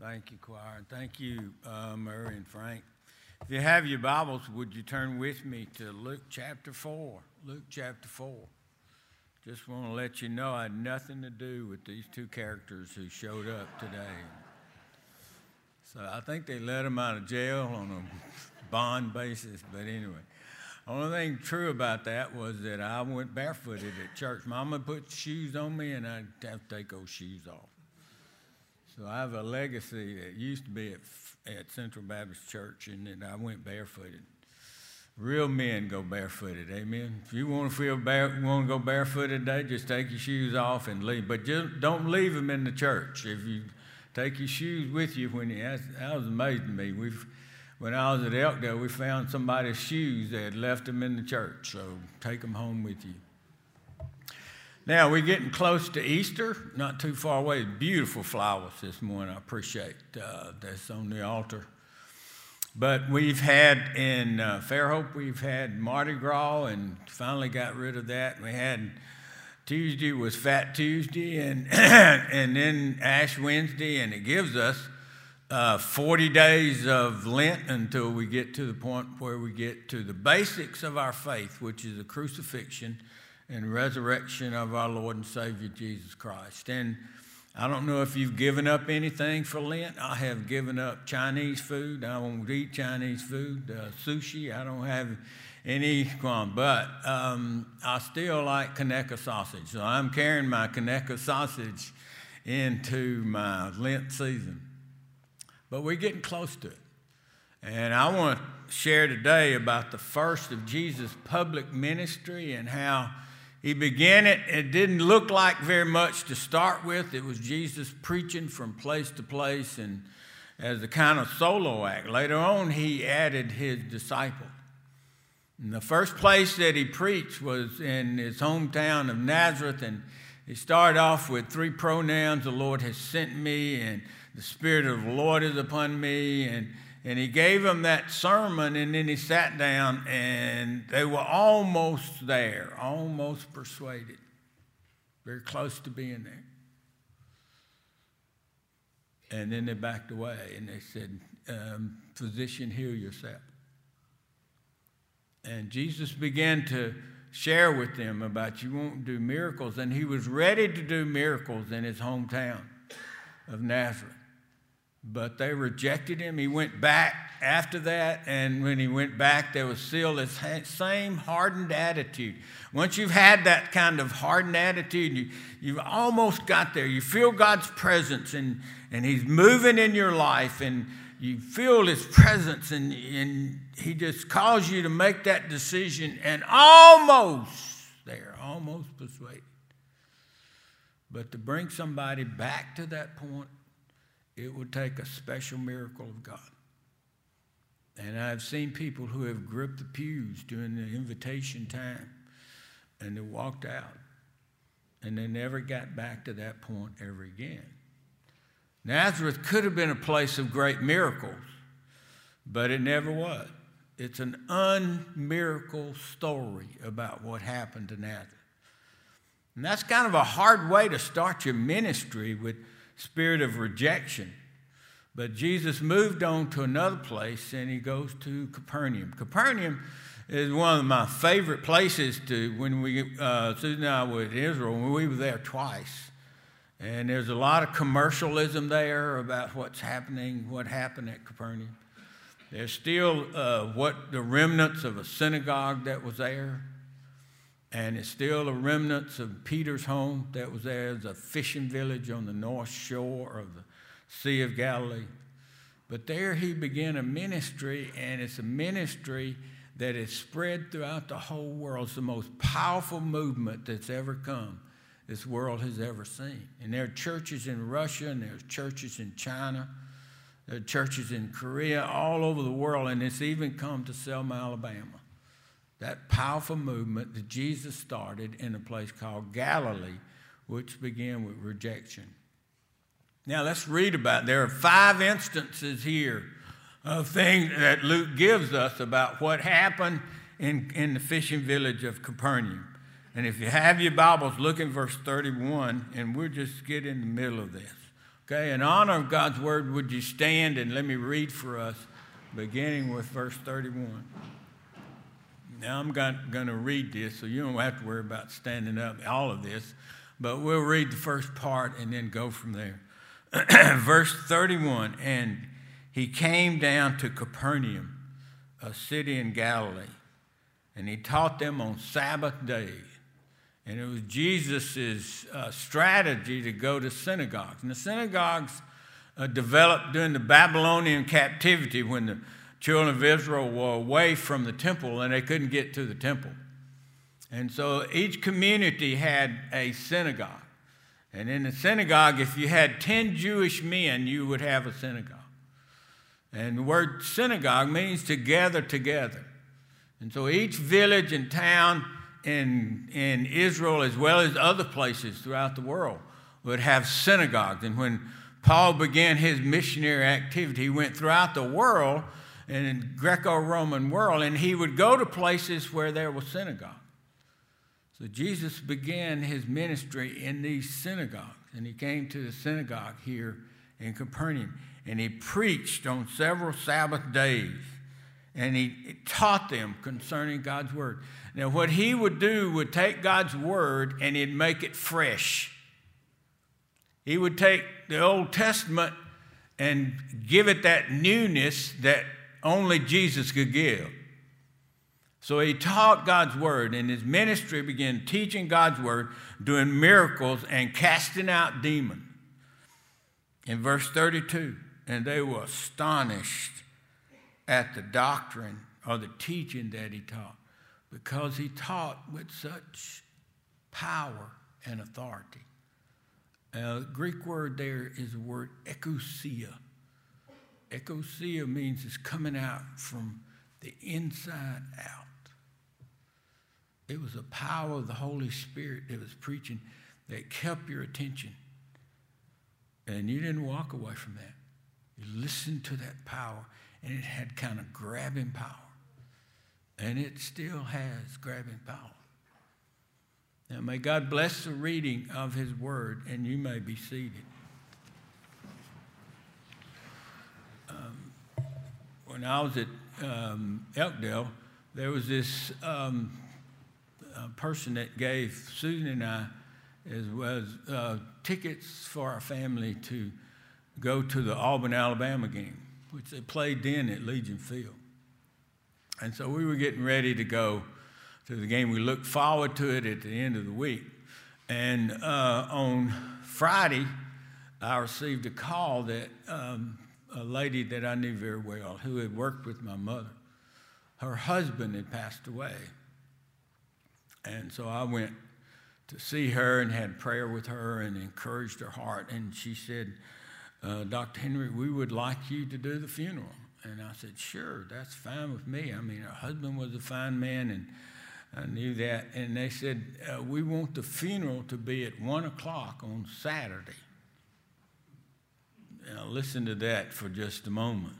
Thank you, choir. And thank you, uh, Murray and Frank. If you have your Bibles, would you turn with me to Luke chapter 4? Luke chapter 4. Just want to let you know I had nothing to do with these two characters who showed up today. So I think they let them out of jail on a bond basis, but anyway. Only thing true about that was that I went barefooted at church. Mama put shoes on me, and I'd have to take those shoes off. So I have a legacy that used to be at, at Central Baptist Church, and then I went barefooted. Real men go barefooted, amen. If you want to feel bare, want to go barefooted today, just take your shoes off and leave. But just don't leave them in the church. If you take your shoes with you when you, that, that was amazing to me. We've when I was at Elkdale, we found somebody's shoes. They had left them in the church, so take them home with you. Now, we're getting close to Easter, not too far away. Beautiful flowers this morning. I appreciate uh, that's on the altar. But we've had in uh, Fairhope, we've had Mardi Gras and finally got rid of that. We had Tuesday was Fat Tuesday and, and then Ash Wednesday, and it gives us uh, 40 days of Lent until we get to the point where we get to the basics of our faith, which is the crucifixion and resurrection of our Lord and Savior Jesus Christ. And I don't know if you've given up anything for Lent. I have given up Chinese food. I won't eat Chinese food, uh, sushi. I don't have any qualm, but um, I still like Conecuh sausage. So I'm carrying my Conecuh sausage into my Lent season. But we're getting close to it. And I want to share today about the first of Jesus' public ministry and how he began it. It didn't look like very much to start with. It was Jesus preaching from place to place and as a kind of solo act. Later on, he added his disciples. And the first place that he preached was in his hometown of Nazareth, and he started off with three pronouns the Lord has sent me, and the Spirit of the Lord is upon me, and and he gave them that sermon, and then he sat down, and they were almost there, almost persuaded, very close to being there. And then they backed away and they said, um, Physician, heal yourself. And Jesus began to share with them about you won't do miracles. And he was ready to do miracles in his hometown of Nazareth but they rejected him. He went back after that, and when he went back, there was still this same hardened attitude. Once you've had that kind of hardened attitude, you, you've almost got there. You feel God's presence, and, and He's moving in your life, and you feel His presence, and, and He just calls you to make that decision, and almost there, almost persuaded. But to bring somebody back to that point, it would take a special miracle of God. And I've seen people who have gripped the pews during the invitation time and they walked out and they never got back to that point ever again. Nazareth could have been a place of great miracles, but it never was. It's an unmiracle story about what happened to Nazareth. And that's kind of a hard way to start your ministry with spirit of rejection. But Jesus moved on to another place and he goes to Capernaum. Capernaum is one of my favorite places to when we, uh, Susan and I were in Israel, we were there twice. And there's a lot of commercialism there about what's happening, what happened at Capernaum. There's still uh, what the remnants of a synagogue that was there and it's still the remnants of Peter's home that was there. A fishing village on the north shore of the Sea of Galilee. But there he began a ministry, and it's a ministry that is spread throughout the whole world. It's the most powerful movement that's ever come, this world has ever seen. And there are churches in Russia, and there's churches in China, there are churches in Korea, all over the world, and it's even come to Selma, Alabama that powerful movement that Jesus started in a place called Galilee, which began with rejection. Now let's read about it. There are five instances here of things that Luke gives us about what happened in, in the fishing village of Capernaum. And if you have your Bibles, look in verse 31, and we'll just get in the middle of this. Okay, in honor of God's word, would you stand and let me read for us, beginning with verse 31. Now, I'm going to read this, so you don't have to worry about standing up, all of this, but we'll read the first part and then go from there. verse 31 And he came down to Capernaum, a city in Galilee, and he taught them on Sabbath day. And it was Jesus' uh, strategy to go to synagogues. And the synagogues uh, developed during the Babylonian captivity when the children of Israel were away from the temple and they couldn't get to the temple. And so each community had a synagogue. And in the synagogue, if you had 10 Jewish men, you would have a synagogue. And the word synagogue means to gather together. And so each village and town in, in Israel, as well as other places throughout the world, would have synagogues. And when Paul began his missionary activity, he went throughout the world, in Greco-Roman world, and he would go to places where there was synagogue. So Jesus began his ministry in these synagogues, and he came to the synagogue here in Capernaum, and he preached on several Sabbath days, and he taught them concerning God's word. Now, what he would do would take God's word and he'd make it fresh. He would take the Old Testament and give it that newness that only Jesus could give. So he taught God's word, and his ministry began teaching God's word, doing miracles, and casting out demons. In verse 32, and they were astonished at the doctrine or the teaching that he taught because he taught with such power and authority. Uh, the Greek word there is the word exousia. Exousia means it's coming out from the inside out. It was the power of the Holy Spirit that was preaching that kept your attention. And you didn't walk away from that. You listened to that power, and it had kind of grabbing power and it still has grabbing power. Now, may God bless the reading of His Word, and you may be seated. When I was at um, Elkdale, there was this um, person that gave Susan and I, as well as uh, tickets for our family to go to the Auburn, Alabama game, which they played then at Legion Field. And so we were getting ready to go to the game. We looked forward to it at the end of the week. And uh, on Friday, I received a call that um, a lady that I knew very well, who had worked with my mother, her husband had passed away. And so I went to see her and had prayer with her and encouraged her heart. And she said, uh, Dr. Henry, we would like you to do the funeral. And I said, sure, that's fine with me. I mean, her husband was a fine man, and I knew that. And they said, uh, we want the funeral to be at 1 o'clock on Saturday. Now, listen to that for just a moment.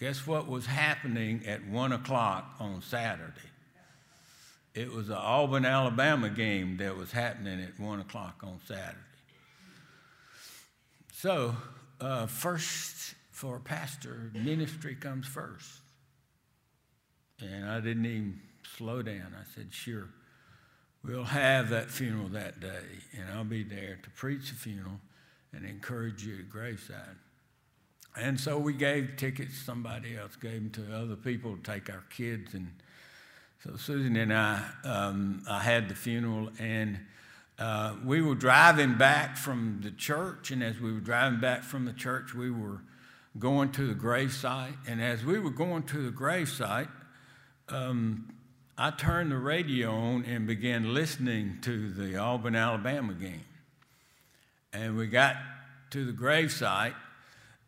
Guess what was happening at 1 o'clock on Saturday? It was an Auburn, Alabama game that was happening at 1 o'clock on Saturday. So, uh, first for a pastor, ministry comes first. And I didn't even slow down. I said, sure, we'll have that funeral that day, and I'll be there to preach the funeral and encourage you at graveside. And so we gave tickets, somebody else gave them to other people to take our kids. And so Susan and I, um, I had the funeral, and uh, we were driving back from the church. And as we were driving back from the church, we were going to the gravesite. And as we were going to the gravesite, um, I turned the radio on and began listening to the Auburn, Alabama game. And we got to the gravesite,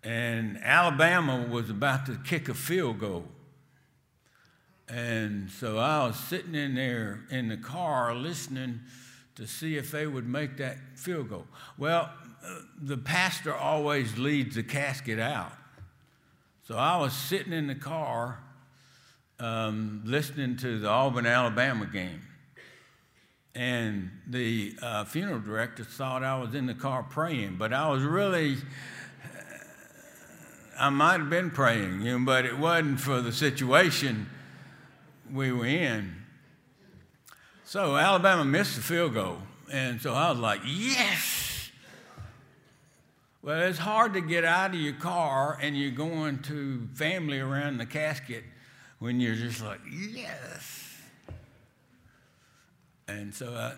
and Alabama was about to kick a field goal. And so I was sitting in there in the car listening to see if they would make that field goal. Well, the pastor always leads the casket out. So I was sitting in the car um, listening to the Auburn, Alabama game. And the uh, funeral director thought I was in the car praying, but I was really, I might have been praying, you know, but it wasn't for the situation we were in. So Alabama missed the field goal, and so I was like, yes. Well, it's hard to get out of your car and you're going to family around the casket when you're just like, yes. And so, I,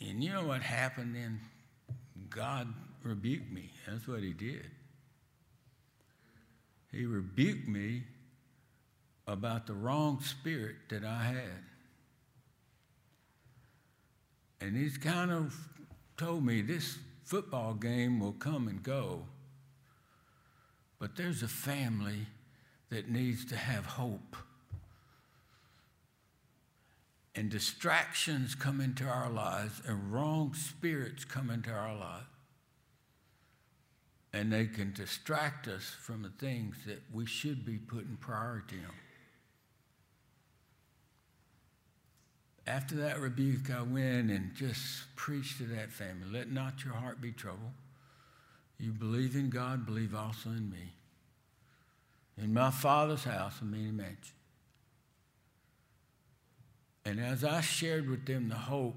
and you know what happened then? God rebuked me. That's what He did. He rebuked me about the wrong spirit that I had. And He's kind of told me this football game will come and go, but there's a family that needs to have hope and distractions come into our lives and wrong spirits come into our lives. And they can distract us from the things that we should be putting priority on. After that rebuke, I went and just preached to that family. Let not your heart be troubled. You believe in God, believe also in me. In my Father's house are many mansions. And as I shared with them the hope,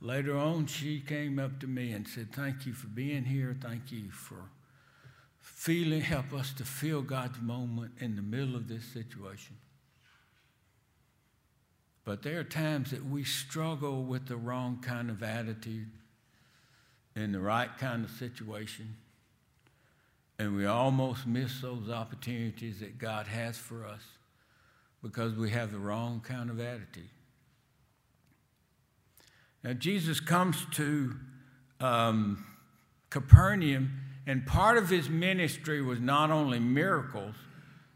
later on she came up to me and said, Thank you for being here. Thank you for feeling, help us to feel God's moment in the middle of this situation. But there are times that we struggle with the wrong kind of attitude in the right kind of situation. And we almost miss those opportunities that God has for us because we have the wrong kind of attitude. Now, Jesus comes to um, Capernaum, and part of his ministry was not only miracles,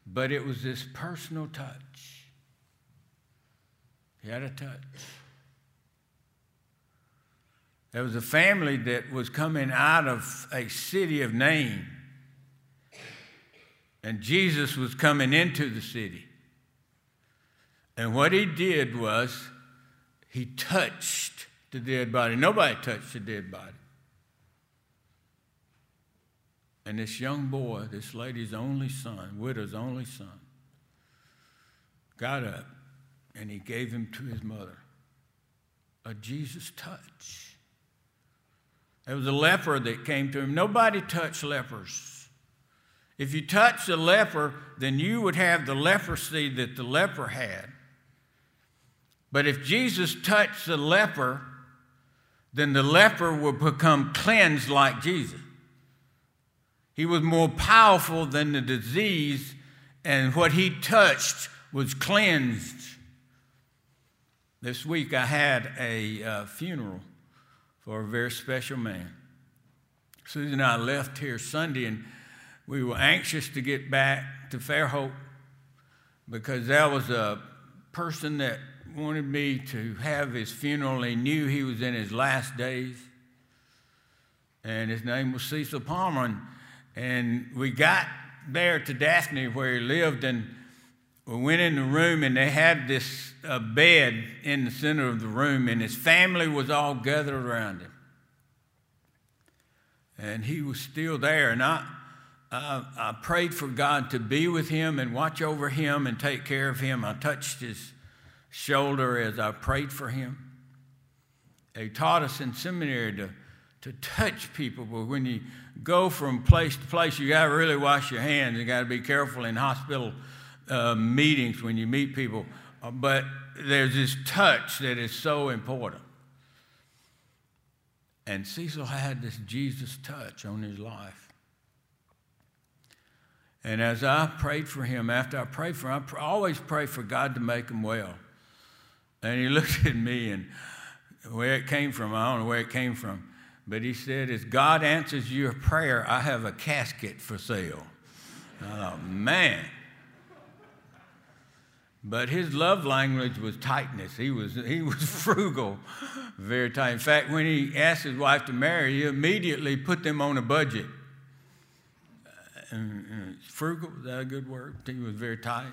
but it was this personal touch. He had a touch. There was a family that was coming out of a city of Nain, and Jesus was coming into the city. And what he did was he touched the dead body. Nobody touched the dead body. And this young boy, this lady's only son, widow's only son, got up and he gave him to his mother. A Jesus touch. There was a leper that came to him. Nobody touched lepers. If you touched a leper, then you would have the leprosy that the leper had. But if Jesus touched the leper, then the leper would become cleansed like Jesus. He was more powerful than the disease, and what he touched was cleansed. This week I had a uh, funeral for a very special man. Susan and I left here Sunday, and we were anxious to get back to Fairhope because there was a person that wanted me to have his funeral. He knew he was in his last days. And his name was Cecil Palmer. And, and we got there to Daphne where he lived, and we went in the room, and they had this uh, bed in the center of the room, and his family was all gathered around him. And he was still there. And I, I, I prayed for God to be with him and watch over him and take care of him. I touched his shoulder as I prayed for him. They taught us in seminary to, to touch people, but when you go from place to place, you got to really wash your hands. You got to be careful in hospital uh, meetings when you meet people. Uh, but there's this touch that is so important. And Cecil had this Jesus touch on his life. And as I prayed for him, after I prayed for him, I always pray for God to make him well. And he looked at me and where it came from, I don't know where it came from. But he said, As God answers your prayer, I have a casket for sale. I thought, man. But his love language was tightness. He was, he was frugal, very tight. In fact, when he asked his wife to marry, he immediately put them on a budget. Uh, and, and frugal, is that a good word? He was very tight.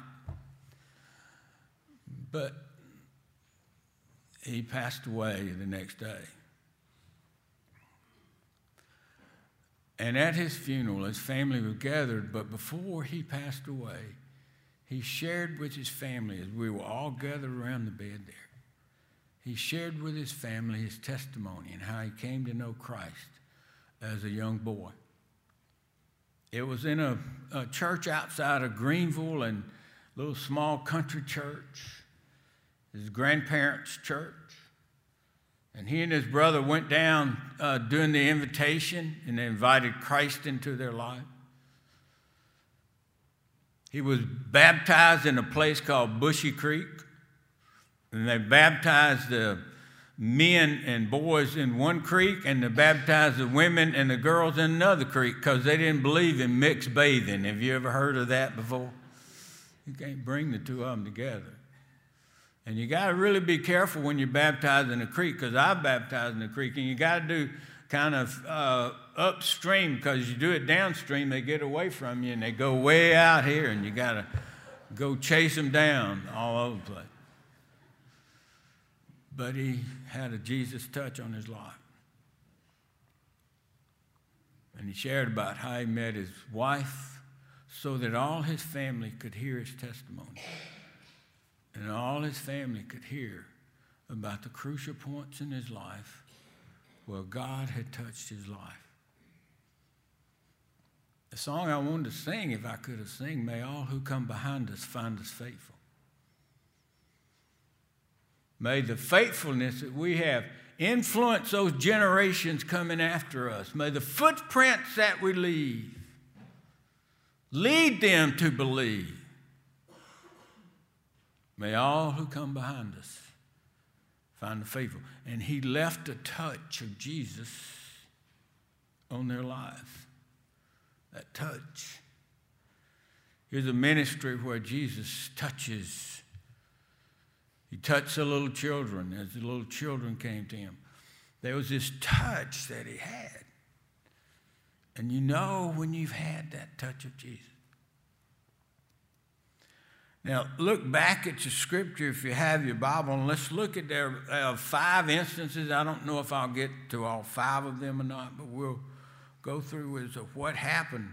But he passed away the next day. And at his funeral, his family was gathered, but before he passed away, he shared with his family as we were all gathered around the bed there. He shared with his family his testimony and how he came to know Christ as a young boy. It was in a, a church outside of Greenville and a little small country church, his grandparents' church. And he and his brother went down uh, doing the invitation and they invited Christ into their life. He was baptized in a place called Bushy Creek. And they baptized the men and boys in one creek, and they baptized the women and the girls in another creek because they didn't believe in mixed bathing. Have you ever heard of that before? You can't bring the two of them together. And you got to really be careful when you're baptized in a creek because I baptized in a creek, and you got to do kind of uh, upstream because you do it downstream, they get away from you and they go way out here, and you got to go chase them down all over the place. But he had a Jesus touch on his life. And he shared about how he met his wife so that all his family could hear his testimony and all his family could hear about the crucial points in his life where God had touched his life. The song I wanted to sing, if I could have sing, may all who come behind us find us faithful. May the faithfulness that we have influence those generations coming after us. May the footprints that we leave lead them to believe. May all who come behind us find faithful. And he left a touch of Jesus on their lives. That touch. Here's a ministry where Jesus touches. He touched the little children as the little children came to him. There was this touch that he had. And you know when you've had that touch of Jesus. Now, look back at your scripture if you have your Bible, and let's look at there uh, five instances. I don't know if I'll get to all five of them or not, but we'll go through as of what happened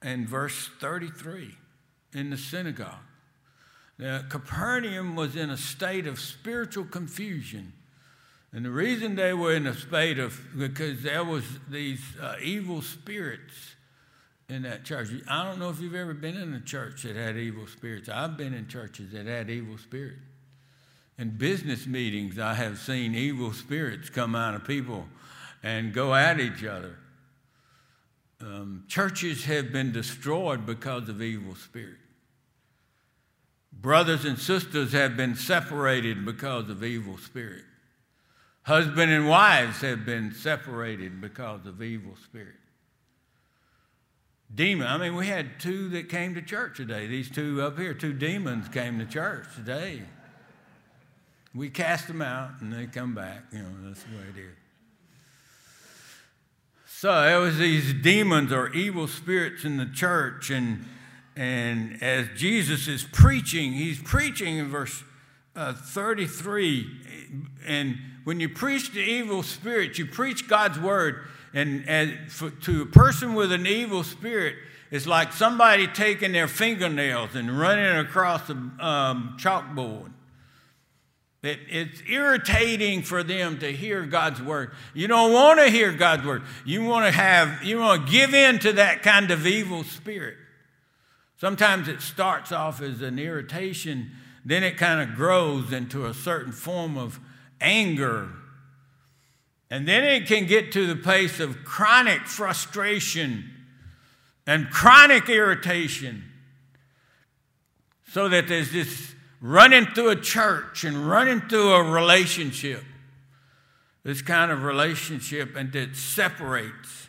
in verse 33 in the synagogue. Now, Capernaum was in a state of spiritual confusion. And the reason they were in a state of, because there was these uh, evil spirits in that church. I don't know if you've ever been in a church that had evil spirits. I've been in churches that had evil spirits. In business meetings, I have seen evil spirits come out of people and go at each other. Um, churches have been destroyed because of evil spirits. Brothers and sisters have been separated because of evil spirit. Husband and wives have been separated because of evil spirit demon. I mean, we had two that came to church today. These two up here, two demons came to church today. We cast them out and they come back. You know, that's the way it is. So it was these demons or evil spirits in the church, and and as Jesus is preaching, he's preaching in verse uh, 33. And when you preach the evil spirits, you preach God's word and, and for, to a person with an evil spirit, it's like somebody taking their fingernails and running across a um, chalkboard. It, it's irritating for them to hear God's word. You don't want to hear God's word. You want to have, you want to give in to that kind of evil spirit. Sometimes it starts off as an irritation, then it kind of grows into a certain form of anger and then it can get to the place of chronic frustration and chronic irritation. So that there's this running through a church and running through a relationship. This kind of relationship and that separates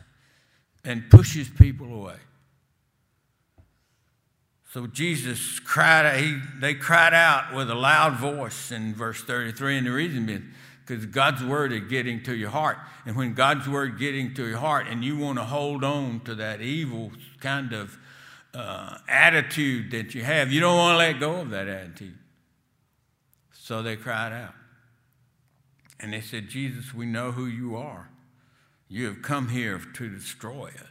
and pushes people away. So Jesus cried out, he, they cried out with a loud voice in verse 33, and the reason being because God's word is getting to your heart. And when God's word getting to your heart and you want to hold on to that evil kind of uh, attitude that you have, you don't want to let go of that attitude. So they cried out. And they said, Jesus, we know who you are. You have come here to destroy us.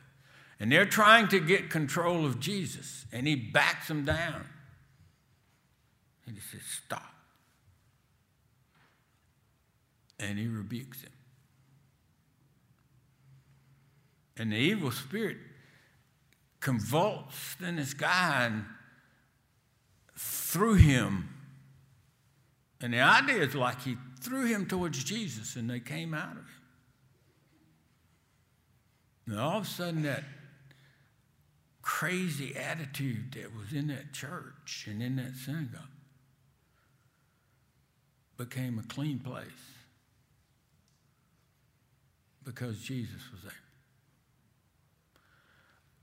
And they're trying to get control of Jesus, and he backs them down. And he says, Stop. And he rebukes him. And the evil spirit convulsed in this guy and threw him. And the idea is like he threw him towards Jesus and they came out of him. And all of a sudden, that crazy attitude that was in that church and in that synagogue became a clean place because Jesus was there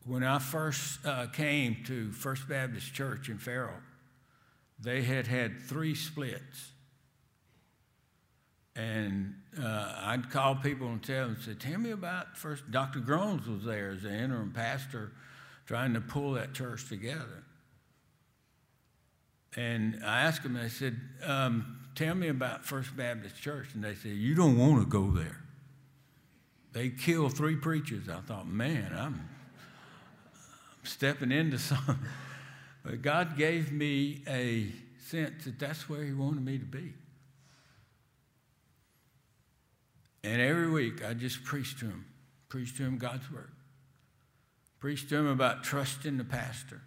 when I first uh, came to First Baptist Church in Farrell, they had had three splits. And uh, I'd call people and tell them, say, tell me about first. Dr. Grones was there as the interim pastor trying to pull that church together. And I asked them, I said, um, tell me about First Baptist Church. And they said, you don't want to go there. They killed three preachers. I thought, man, I'm stepping into something. But God gave me a sense that that's where He wanted me to be. And every week I just preached to him, preached to him God's word, preached to him about trusting the pastor,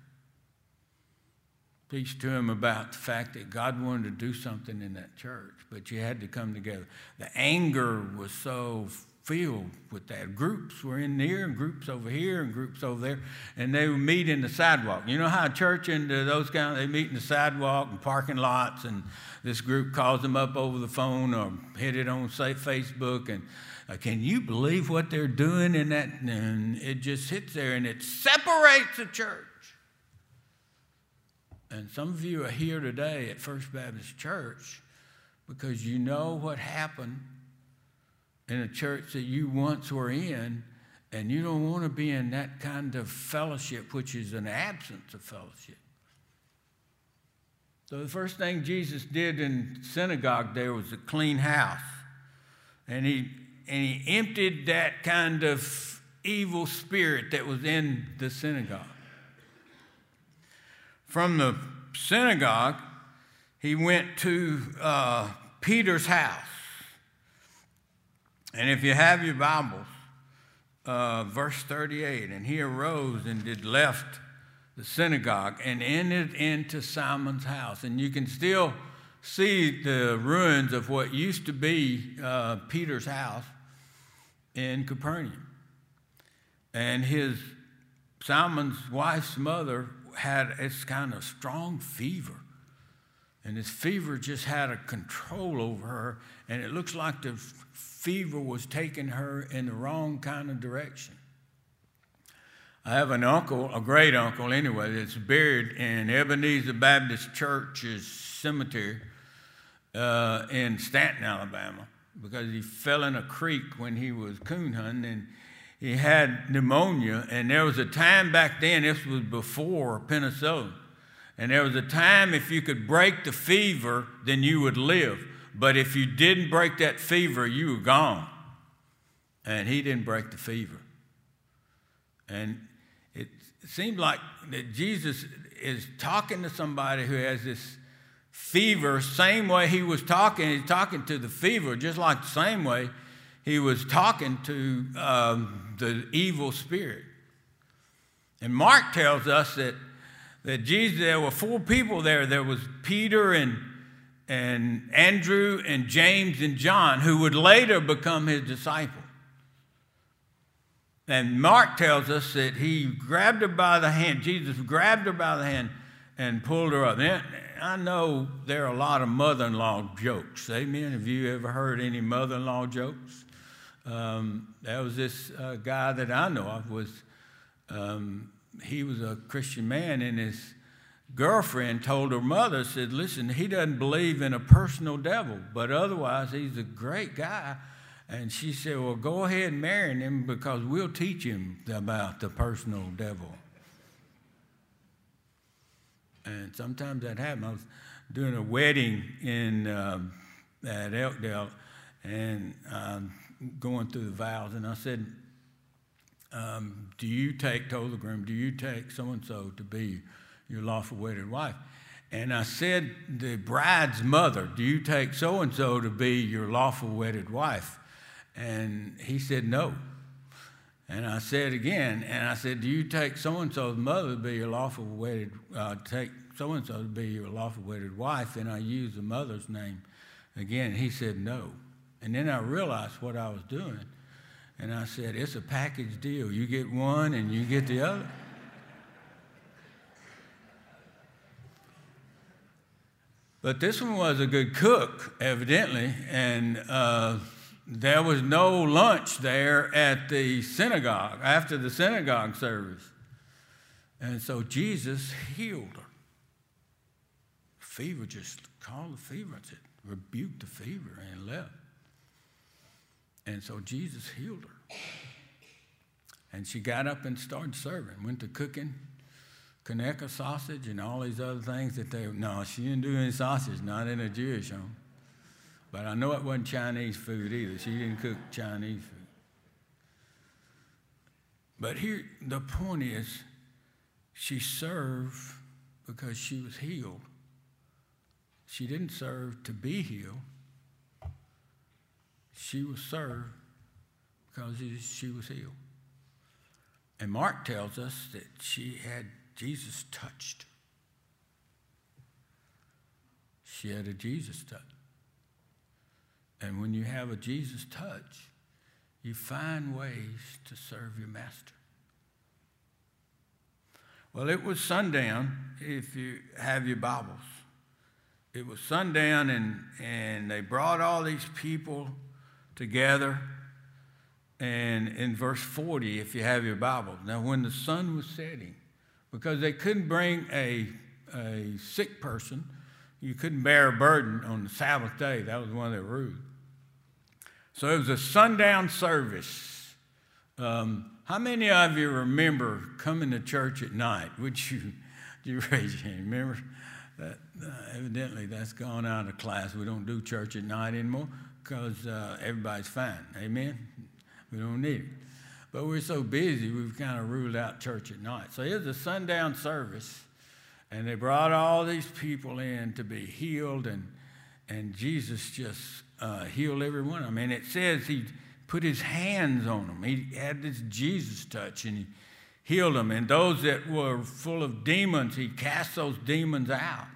preached to him about the fact that God wanted to do something in that church, but you had to come together. The anger was so filled with that. Groups were in there, and groups over here, and groups over there, and they would meet in the sidewalk. You know how church and those kind of, they meet in the sidewalk and parking lots, and this group calls them up over the phone or hit it on say Facebook, and uh, can you believe what they're doing in that? And it just sits there and it separates the church. And some of you are here today at First Baptist Church because you know what happened in a church that you once were in, and you don't want to be in that kind of fellowship, which is an absence of fellowship. So the first thing Jesus did in synagogue there was a clean house. And he, and he emptied that kind of evil spirit that was in the synagogue. From the synagogue, he went to uh, Peter's house. And if you have your Bibles, uh, verse 38, and he arose and did left the synagogue and entered into Simon's house. And you can still see the ruins of what used to be uh, Peter's house in Capernaum. And his Simon's wife's mother had this kind of strong fever. And this fever just had a control over her. And it looks like the fever was taking her in the wrong kind of direction. I have an uncle, a great uncle anyway, that's buried in Ebenezer Baptist Church's cemetery uh, in Stanton, Alabama, because he fell in a creek when he was coon hunting and he had pneumonia. And there was a time back then, this was before penicillin, and there was a time if you could break the fever, then you would live. But if you didn't break that fever, you were gone. And he didn't break the fever. And it seemed like that Jesus is talking to somebody who has this fever, same way he was talking. He's talking to the fever, just like the same way he was talking to um, the evil spirit. And Mark tells us that, that Jesus, there were four people there. There was Peter and and Andrew and James and John, who would later become his disciple. And Mark tells us that he grabbed her by the hand, Jesus grabbed her by the hand and pulled her up. Now, I know there are a lot of mother in law jokes. Amen. Have you ever heard any mother in law jokes? Um, there was this uh, guy that I know of was um, he was a Christian man and his girlfriend told her mother, said, Listen, he doesn't believe in a personal devil, but otherwise he's a great guy. And she said, Well, go ahead and marry him because we'll teach him about the personal devil. And sometimes that happens. I was doing a wedding in um, at Elkdale, and um, going through the vows, and I said, um, "Do you take?" Told the groom, "Do you take so and so to be your lawful wedded wife?" And I said, "The bride's mother, do you take so and so to be your lawful wedded wife?" And he said, "No." And I said again, and I said, "Do you take so and so's mother to be your lawful wedded? Uh, take so and so to be your lawful wedded wife?" And I used the mother's name again. He said, "No." And then I realized what I was doing, and I said, "It's a package deal. You get one, and you get the other." But this one was a good cook, evidently, and. Uh, there was no lunch there at the synagogue after the synagogue service. And so Jesus healed her. Fever just called the fever and said, rebuked the fever and left. And so Jesus healed her. And she got up and started serving, went to cooking Conecuh sausage and all these other things that they, no, she didn't do any sausage, not in a Jewish home. But I know it wasn't Chinese food either. She didn't cook Chinese food. But here, the point is, she served because she was healed. She didn't serve to be healed. She was served because she was healed. And Mark tells us that she had Jesus touched. She had a Jesus touch. And when you have a Jesus touch, you find ways to serve your master. Well, it was sundown if you have your Bibles. It was sundown, and, and they brought all these people together. And in verse 40, if you have your Bible, now when the sun was setting, because they couldn't bring a, a sick person, you couldn't bear a burden on the Sabbath day. That was one of their rules. So it was a sundown service. Um, how many of you remember coming to church at night? Would you, you raise your hand? Remember? That, uh, evidently, that's gone out of class. We don't do church at night anymore because uh, everybody's fine. Amen? We don't need it. But we're so busy, we've kind of ruled out church at night. So it was a sundown service, and they brought all these people in to be healed, and, and Jesus just uh, healed every one of them. And it says he put his hands on them. He had this Jesus touch and he healed them. And those that were full of demons, he cast those demons out.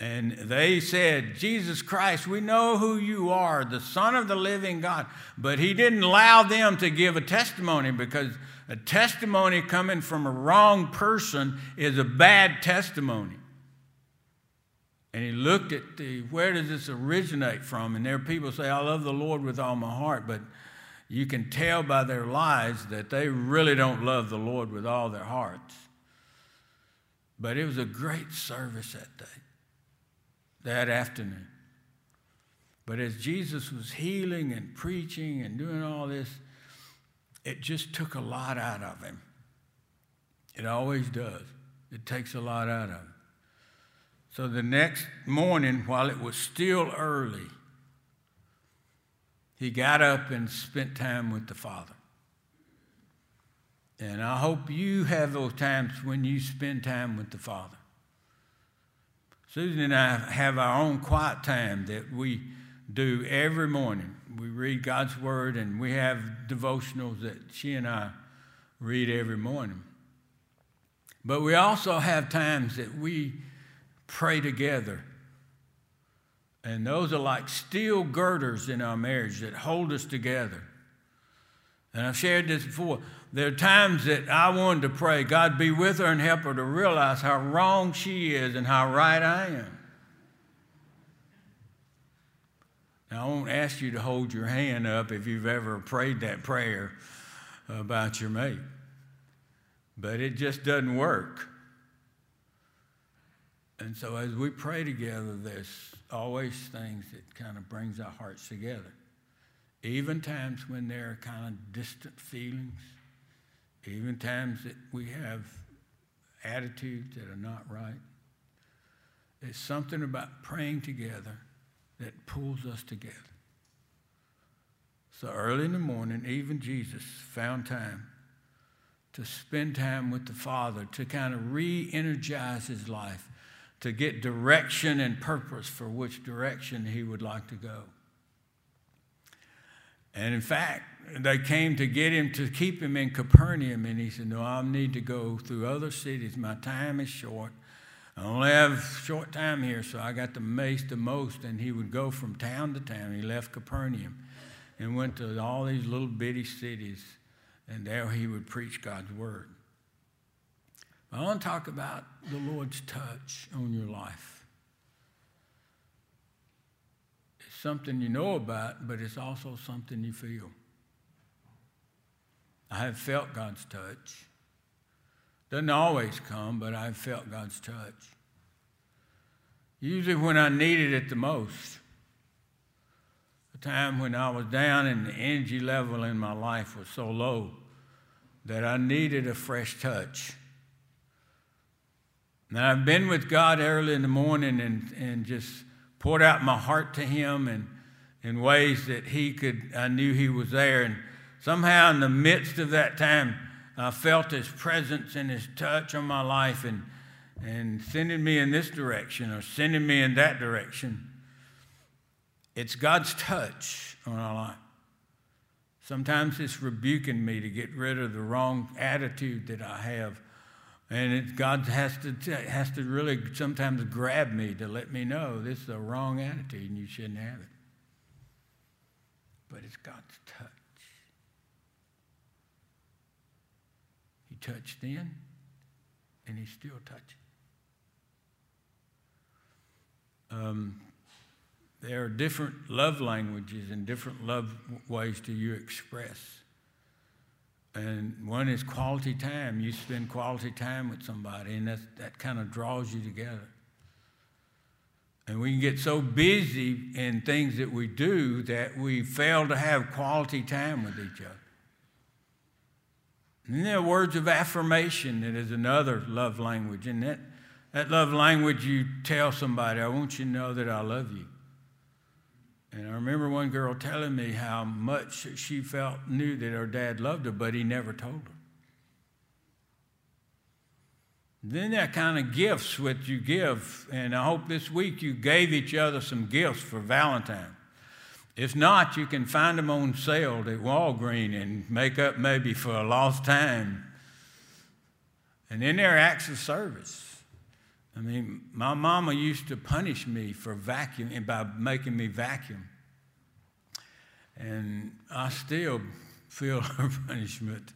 And they said, Jesus Christ, we know who you are, the Son of the living God. But he didn't allow them to give a testimony because a testimony coming from a wrong person is a bad testimony. And he looked at the, where does this originate from? And there are people say, I love the Lord with all my heart, but you can tell by their lives that they really don't love the Lord with all their hearts. But it was a great service that day, that afternoon. But as Jesus was healing and preaching and doing all this, it just took a lot out of him. It always does. It takes a lot out of him. So the next morning, while it was still early, he got up and spent time with the Father. And I hope you have those times when you spend time with the Father. Susan and I have our own quiet time that we do every morning. We read God's Word and we have devotionals that she and I read every morning. But we also have times that we pray together. And those are like steel girders in our marriage that hold us together. And I've shared this before. There are times that I wanted to pray, God be with her and help her to realize how wrong she is and how right I am. Now, I won't ask you to hold your hand up if you've ever prayed that prayer about your mate, but it just doesn't work. And so as we pray together, there's always things that kind of brings our hearts together. Even times when there are kind of distant feelings, even times that we have attitudes that are not right. It's something about praying together that pulls us together. So early in the morning, even Jesus found time to spend time with the Father, to kind of re energize his life, to get direction and purpose for which direction he would like to go. And in fact, they came to get him to keep him in Capernaum, and he said, No, I need to go through other cities. My time is short. I only have short time here, so I got to make the most. And he would go from town to town. He left Capernaum and went to all these little bitty cities, and there he would preach God's word. I want to talk about the Lord's touch on your life. It's something you know about, but it's also something you feel. I have felt God's touch. Doesn't always come, but I've felt God's touch. Usually when I needed it the most. A time when I was down and the energy level in my life was so low that I needed a fresh touch. Now, I've been with God early in the morning and, and just poured out my heart to Him and in ways that He could, I knew He was there. And somehow, in the midst of that time, I felt His presence and His touch on my life and, and sending me in this direction or sending me in that direction. It's God's touch on our life. Sometimes it's rebuking me to get rid of the wrong attitude that I have and it, God has to, has to really sometimes grab me to let me know this is a wrong attitude and you shouldn't have it. But it's God's touch. He touched then, and He's still touching. Um, there are different love languages and different love ways to you express and one is quality time. You spend quality time with somebody, and that's, that kind of draws you together. And we can get so busy in things that we do that we fail to have quality time with each other. And there are words of affirmation that is another love language. And that, that love language, you tell somebody, I want you to know that I love you. And I remember one girl telling me how much she felt knew that her dad loved her, but he never told her. Then that kind of gifts what you give, and I hope this week you gave each other some gifts for Valentine. If not, you can find them on sale at Walgreens and make up maybe for a lost time. And then there are acts of service. I mean, my mama used to punish me for vacuuming by making me vacuum. And I still feel her punishment.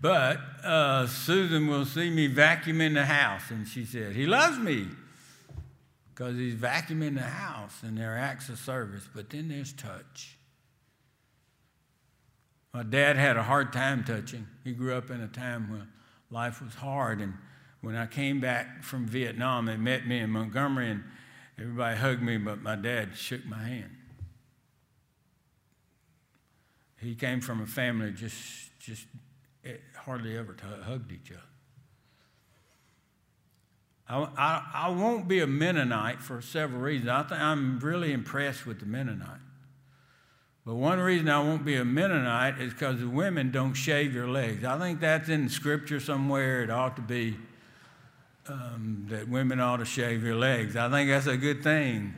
But uh, Susan will see me vacuuming the house, and she said, He loves me because he's vacuuming the house, and there are acts of service. But then there's touch. My dad had a hard time touching. He grew up in a time when life was hard, and when I came back from Vietnam, they met me in Montgomery, and everybody hugged me, but my dad shook my hand. He came from a family just, just hardly ever hugged each other. I, I, I, won't be a Mennonite for several reasons. I I'm really impressed with the Mennonite. But one reason I won't be a Mennonite is because the women don't shave their legs. I think that's in Scripture somewhere. It ought to be um, that women ought to shave their legs. I think that's a good thing.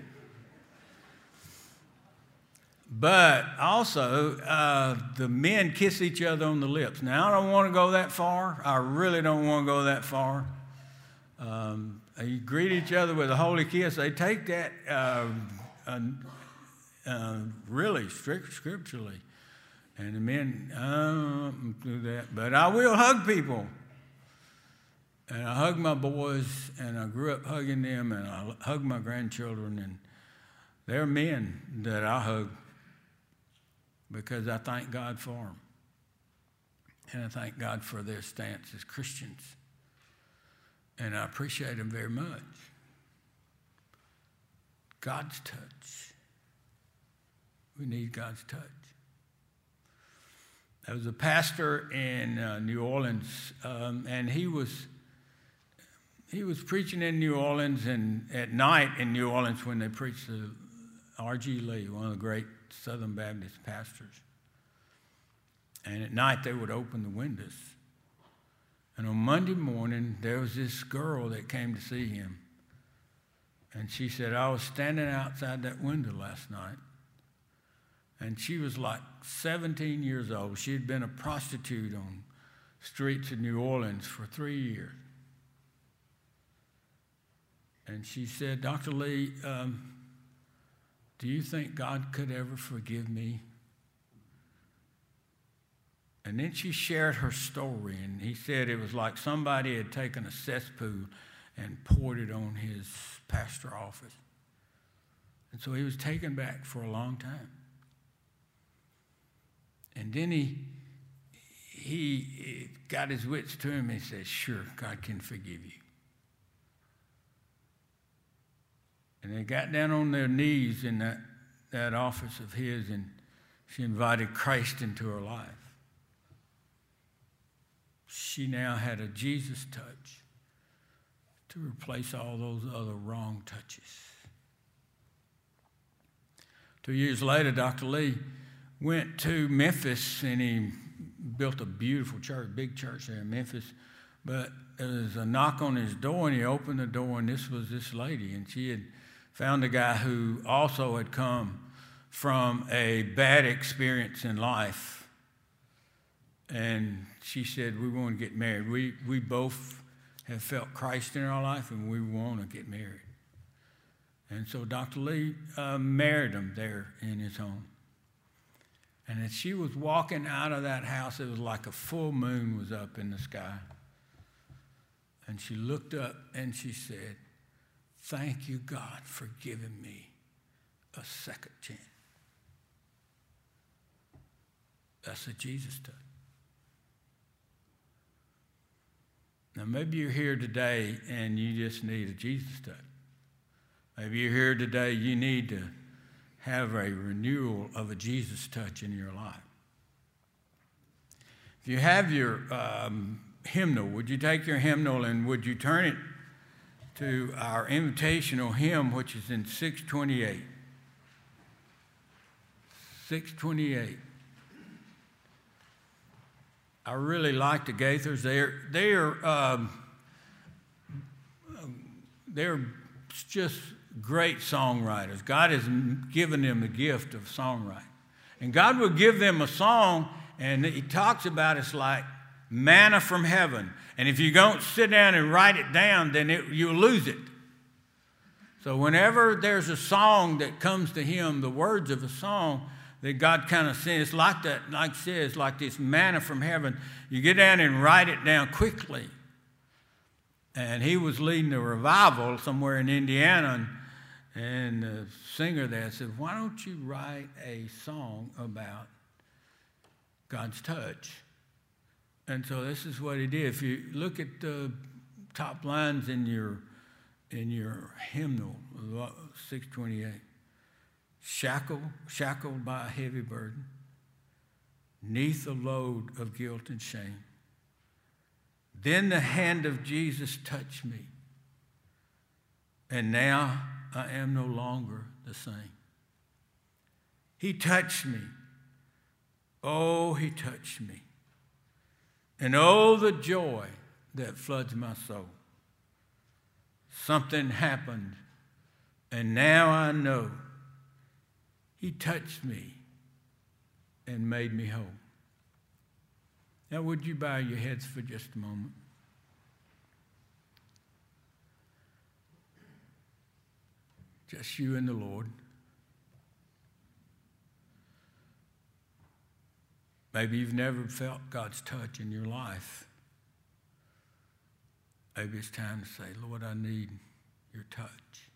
But also, uh, the men kiss each other on the lips. Now, I don't want to go that far. I really don't want to go that far. Um, you greet each other with a holy kiss. They take that uh, uh, really strict scripturally. And the men, don't do that. But I will hug people. And I hug my boys, and I grew up hugging them, and I hug my grandchildren, and they're men that I hug because I thank God for them. And I thank God for their stance as Christians. And I appreciate them very much. God's touch. We need God's touch. There was a pastor in uh, New Orleans, um, and he was he was preaching in New Orleans and at night in New Orleans when they preached to R.G. Lee, one of the great Southern Baptist pastors. And at night, they would open the windows. And on Monday morning, there was this girl that came to see him. And she said, I was standing outside that window last night. And she was like 17 years old. She had been a prostitute on streets of New Orleans for three years. And she said, Dr. Lee, um, do you think God could ever forgive me? And then she shared her story, and he said it was like somebody had taken a cesspool and poured it on his pastor office. And so he was taken back for a long time. And then he, he got his wits to him and he said, Sure, God can forgive you. And they got down on their knees in that, that office of his, and she invited Christ into her life. She now had a Jesus touch to replace all those other wrong touches. Two years later, Dr. Lee went to Memphis and he built a beautiful church, big church there in Memphis. But there was a knock on his door, and he opened the door, and this was this lady, and she had found a guy who also had come from a bad experience in life. And she said, We want to get married. We, we both have felt Christ in our life and we want to get married. And so Dr. Lee uh, married him there in his home. And as she was walking out of that house, it was like a full moon was up in the sky. And she looked up and she said, Thank you, God, for giving me a second chance. That's a Jesus touch. Now, maybe you're here today and you just need a Jesus touch. Maybe you're here today, you need to have a renewal of a Jesus touch in your life. If you have your um, hymnal, would you take your hymnal and would you turn it to our invitational hymn, which is in 628. 628. I really like the Gaithers. They're, they're, um, they're just great songwriters. God has given them the gift of songwriting. And God will give them a song, and He talks about it's like manna from heaven. And if you don't sit down and write it down, then it, you'll lose it. So whenever there's a song that comes to him, the words of a song that God kind of it's like that, like says, like this manna from heaven. You get down and write it down quickly. And he was leading a revival somewhere in Indiana, and, and the singer there said, Why don't you write a song about God's touch? And so this is what he did. If you look at the top lines in your in your hymnal, 628, shackled, shackled by a heavy burden, neath a load of guilt and shame. Then the hand of Jesus touched me, and now I am no longer the same. He touched me. Oh, he touched me. And oh, the joy that floods my soul. Something happened, and now I know He touched me and made me whole. Now, would you bow your heads for just a moment? Just you and the Lord. Maybe you've never felt God's touch in your life. Maybe it's time to say, Lord, I need your touch.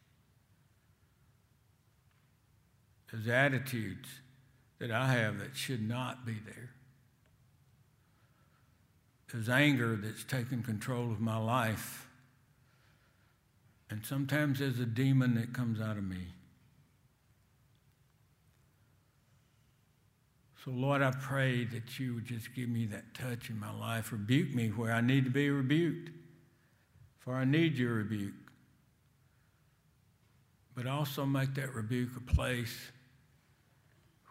There's attitudes that I have that should not be there. There's anger that's taken control of my life. And sometimes there's a demon that comes out of me. So, Lord, I pray that you would just give me that touch in my life. Rebuke me where I need to be rebuked, for I need your rebuke. But also make that rebuke a place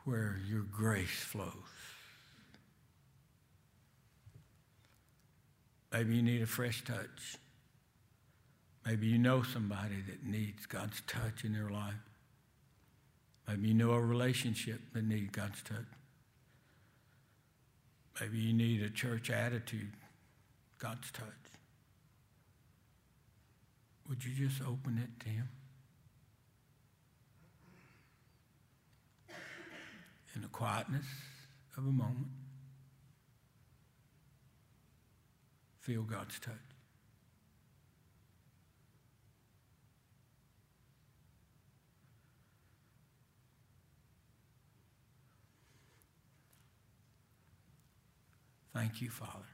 where your grace flows. Maybe you need a fresh touch. Maybe you know somebody that needs God's touch in their life. Maybe you know a relationship that needs God's touch. Maybe you need a church attitude, God's touch. Would you just open it to Him? In the quietness of a moment, feel God's touch. Thank you, Father,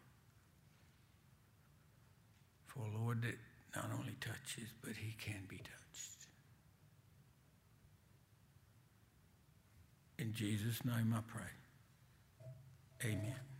for a Lord that not only touches, but he can be touched. In Jesus' name I pray. Amen.